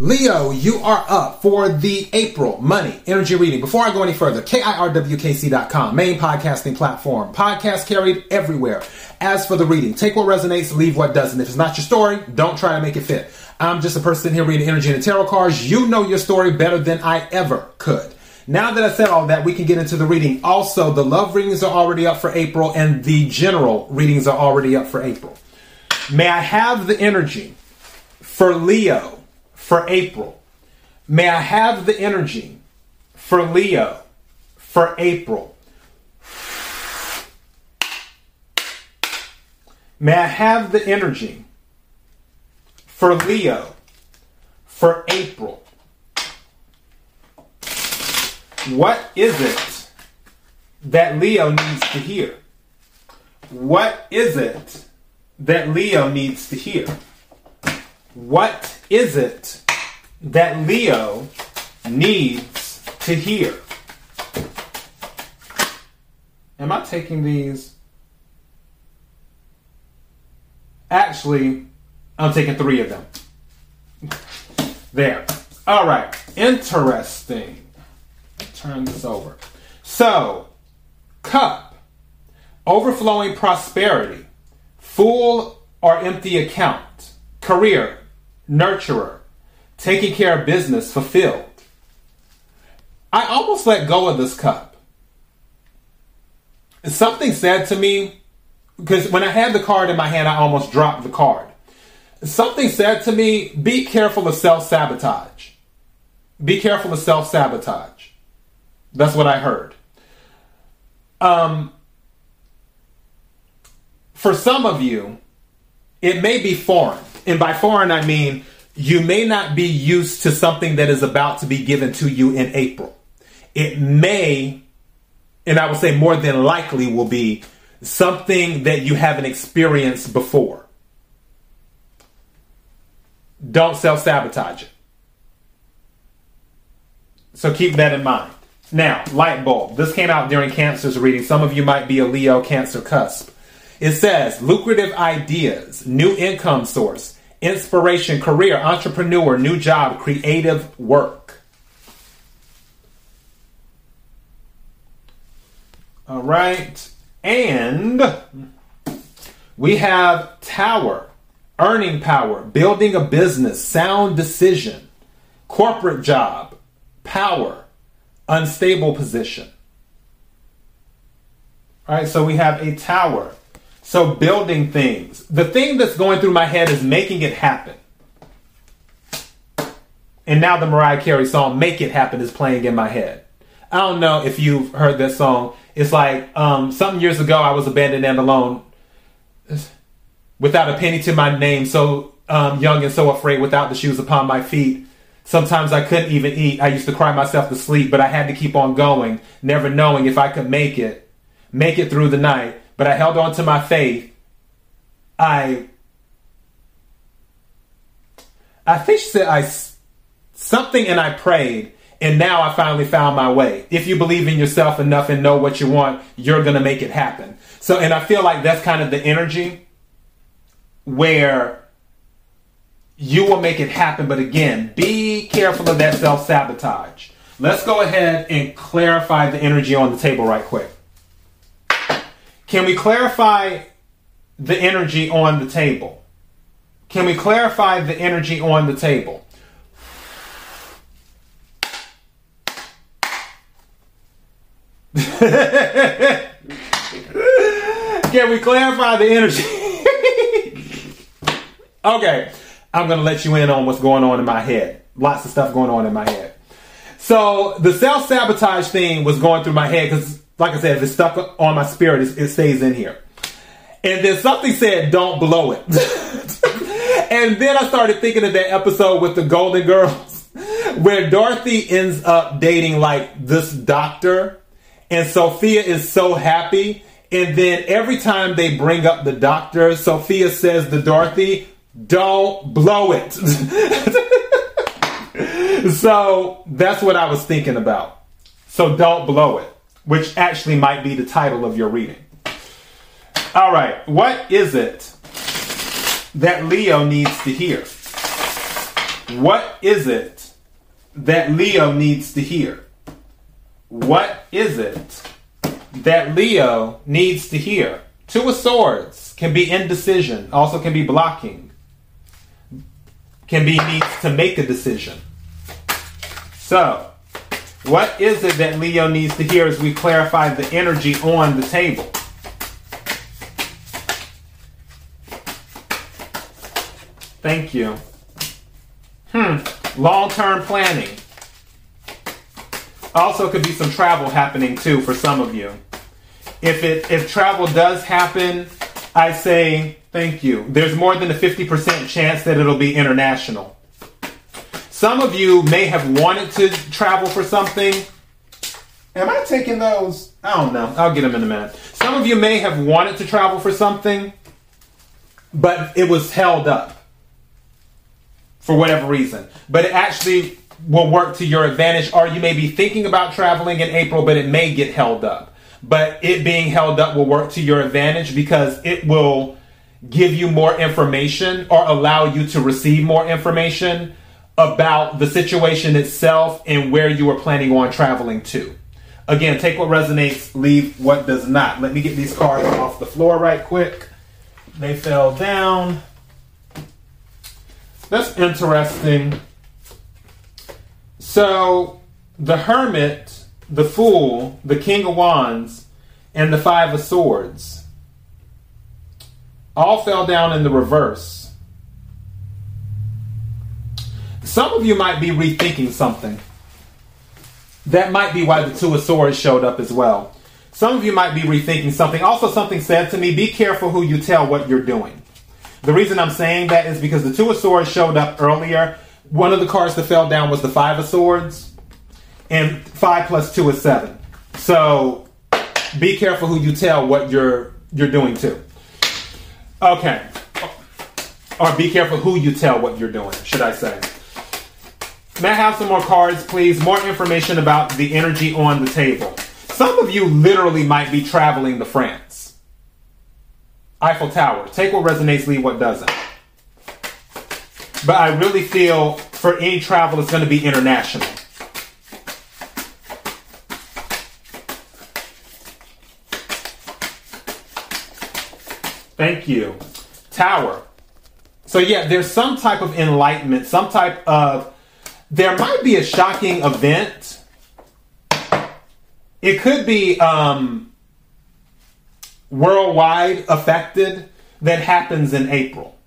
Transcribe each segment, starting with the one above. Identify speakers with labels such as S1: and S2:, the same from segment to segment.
S1: Leo, you are up for the April Money Energy Reading. Before I go any further, KIRWKC.com, main podcasting platform. Podcast carried everywhere. As for the reading, take what resonates, leave what doesn't. If it's not your story, don't try to make it fit. I'm just a person here reading energy and tarot cards. You know your story better than I ever could. Now that I said all that, we can get into the reading. Also, the love readings are already up for April, and the general readings are already up for April. May I have the energy for Leo? For April. May I have the energy for Leo for April. May I have the energy for Leo for April. What is it that Leo needs to hear? What is it that Leo needs to hear? What is it that Leo needs to hear? Am I taking these? Actually, I'm taking three of them. There. All right. Interesting. Turn this over. So, cup, overflowing prosperity, full or empty account, career, nurturer, taking care of business, fulfilled. I almost let go of this cup. Something said to me, because when I had the card in my hand, I almost dropped the card. Something said to me, be careful of self sabotage. Be careful of self sabotage. That's what I heard. Um, for some of you, it may be foreign and by foreign I mean you may not be used to something that is about to be given to you in April. It may, and I would say more than likely, will be something that you haven't experienced before. Don't self sabotage it. So keep that in mind. Now, light bulb. This came out during Cancer's reading. Some of you might be a Leo Cancer cusp. It says lucrative ideas, new income source, inspiration, career, entrepreneur, new job, creative work. All right. And we have tower, earning power, building a business, sound decision, corporate job, power, unstable position. All right, so we have a tower, so building things. The thing that's going through my head is making it happen. And now the Mariah Carey song "Make It Happen" is playing in my head. I don't know if you've heard this song. It's like um, some years ago I was abandoned and alone, without a penny to my name, so um, young and so afraid, without the shoes upon my feet. Sometimes I couldn't even eat. I used to cry myself to sleep, but I had to keep on going, never knowing if I could make it, make it through the night but I held on to my faith. I I think she said I something and I prayed and now I finally found my way. If you believe in yourself enough and know what you want, you're going to make it happen. So and I feel like that's kind of the energy where you will make it happen, but again, be careful of that self-sabotage. Let's go ahead and clarify the energy on the table right quick. Can we clarify the energy on the table? Can we clarify the energy on the table? Can we clarify the energy? okay, I'm going to let you in on what's going on in my head. Lots of stuff going on in my head. So the self sabotage thing was going through my head because like I said, if it's stuck on my spirit, it, it stays in here. And then something said, don't blow it. and then I started thinking of that episode with the Golden Girls where Dorothy ends up dating like this doctor and Sophia is so happy. And then every time they bring up the doctor, Sophia says to Dorothy, don't blow it. so that's what I was thinking about. So don't blow it which actually might be the title of your reading. All right, what is it that Leo needs to hear? What is it that Leo needs to hear? What is it that Leo needs to hear? Two of Swords can be indecision, also can be blocking, can be needs to make a decision. So, what is it that Leo needs to hear as we clarify the energy on the table? Thank you. Hmm. Long term planning. Also, could be some travel happening too for some of you. If it if travel does happen, I say thank you. There's more than a 50% chance that it'll be international. Some of you may have wanted to travel for something. Am I taking those? I don't know. I'll get them in a minute. Some of you may have wanted to travel for something, but it was held up for whatever reason. But it actually will work to your advantage, or you may be thinking about traveling in April, but it may get held up. But it being held up will work to your advantage because it will give you more information or allow you to receive more information about the situation itself and where you are planning on traveling to. Again, take what resonates, leave what does not. Let me get these cards off the floor right quick. They fell down. That's interesting. So, the Hermit, the Fool, the King of Wands, and the Five of Swords all fell down in the reverse. Some of you might be rethinking something. That might be why the Two of Swords showed up as well. Some of you might be rethinking something. Also, something said to me be careful who you tell what you're doing. The reason I'm saying that is because the Two of Swords showed up earlier. One of the cards that fell down was the Five of Swords, and five plus two is seven. So be careful who you tell what you're you're doing to. Okay. Or be careful who you tell what you're doing, should I say. May I have some more cards, please? More information about the energy on the table. Some of you literally might be traveling to France. Eiffel Tower. Take what resonates, leave what doesn't. But I really feel for any travel, it's going to be international. Thank you. Tower. So, yeah, there's some type of enlightenment, some type of there might be a shocking event. It could be um, worldwide affected that happens in April.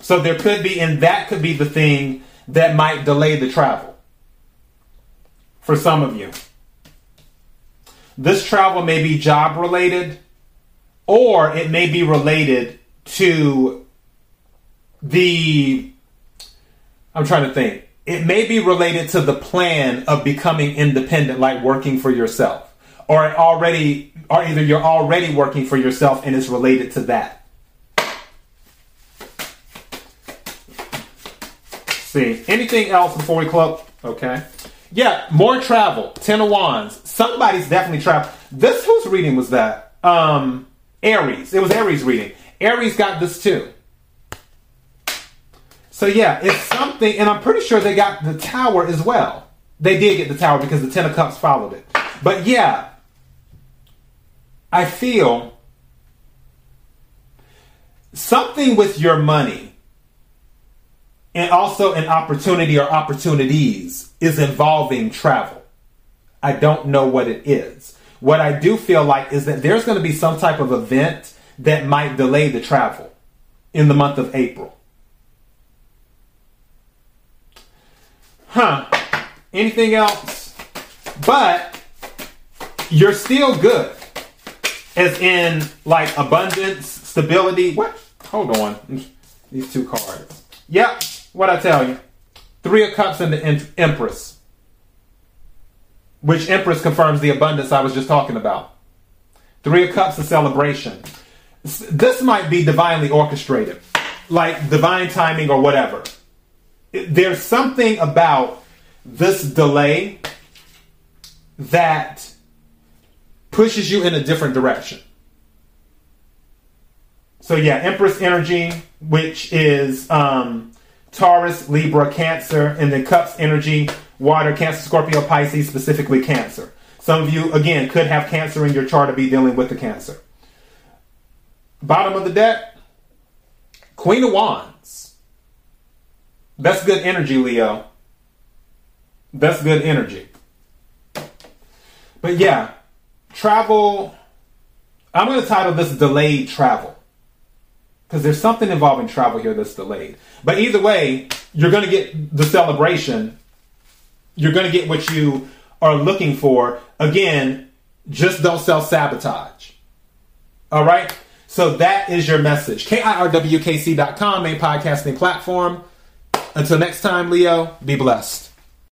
S1: So there could be, and that could be the thing that might delay the travel for some of you. This travel may be job related, or it may be related to the I'm trying to think. It may be related to the plan of becoming independent, like working for yourself, or already, or either you're already working for yourself and it's related to that. See, anything else before we close? Okay. Yeah, more travel. Ten of Wands. Somebody's definitely travel. This whose reading was that? Um, Aries. It was Aries reading. Aries got this too. So yeah, it's something, and I'm pretty sure they got the tower as well. They did get the tower because the Ten of Cups followed it. But yeah, I feel something with your money and also an opportunity or opportunities is involving travel. I don't know what it is. What I do feel like is that there's going to be some type of event that might delay the travel in the month of April. Huh, anything else? But you're still good. As in, like, abundance, stability. What? Hold on. These two cards. Yep, what I tell you. Three of Cups and the Empress. Which Empress confirms the abundance I was just talking about. Three of Cups, a celebration. This might be divinely orchestrated, like divine timing or whatever there's something about this delay that pushes you in a different direction. So yeah, Empress energy, which is um, Taurus, Libra, Cancer, and then Cups energy, water, Cancer, Scorpio, Pisces, specifically Cancer. Some of you, again, could have Cancer in your chart to be dealing with the Cancer. Bottom of the deck, Queen of Wands. That's good energy, Leo. That's good energy. But yeah, travel. I'm going to title this Delayed Travel because there's something involving travel here that's delayed. But either way, you're going to get the celebration. You're going to get what you are looking for. Again, just don't self sabotage. All right? So that is your message. KIRWKC.com, main podcasting platform. Until next time, Leo, be blessed.